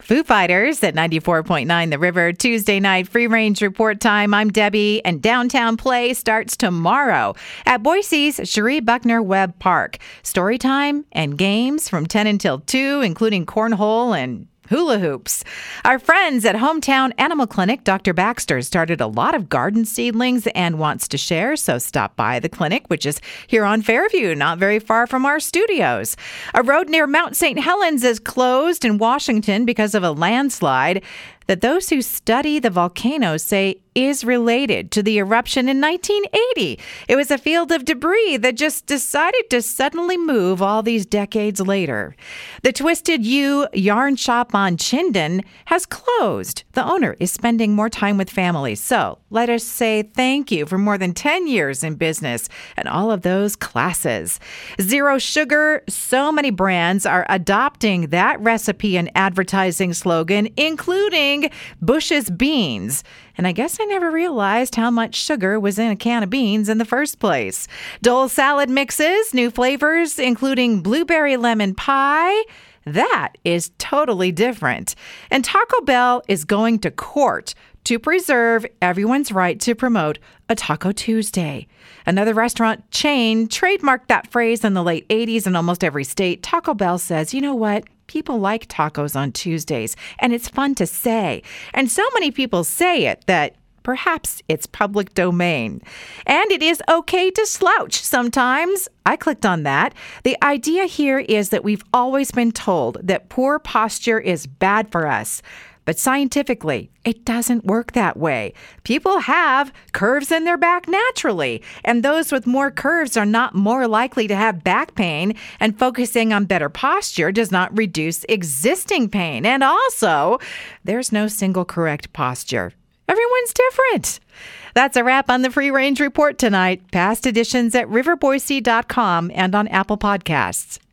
Foo Fighters at 94.9 The River, Tuesday night free range report time. I'm Debbie, and downtown play starts tomorrow at Boise's Cherie Buckner Webb Park. Story time and games from 10 until 2, including cornhole and hula hoops. Our friends at Hometown Animal Clinic, Dr. Baxter, started a lot of garden seedlings and wants to share, so stop by the clinic, which is here on Fairview, not very far from our studios. A road near Mount St. Helens is closed in Washington because of a landslide that those who study the volcano say is related to the eruption in 1980. It was a field of debris that just decided to suddenly move all these decades later. The Twisted Ewe yarn shop on Chinden has closed. The owner is spending more time with family. So let us say thank you for more than 10 years in business and all of those classes. Zero sugar, so many brands are adopting that recipe and advertising slogan, including Bush's Beans. And I guess I never realized how much sugar was in a can of beans in the first place. Dole salad mixes, new flavors, including blueberry lemon pie. That is totally different. And Taco Bell is going to court to preserve everyone's right to promote a Taco Tuesday. Another restaurant chain trademarked that phrase in the late 80s in almost every state. Taco Bell says, you know what? People like tacos on Tuesdays, and it's fun to say. And so many people say it that perhaps it's public domain. And it is okay to slouch sometimes. I clicked on that. The idea here is that we've always been told that poor posture is bad for us. But scientifically, it doesn't work that way. People have curves in their back naturally, and those with more curves are not more likely to have back pain, and focusing on better posture does not reduce existing pain. And also, there's no single correct posture. Everyone's different. That's a wrap on the Free Range Report tonight. Past editions at riverboise.com and on Apple Podcasts.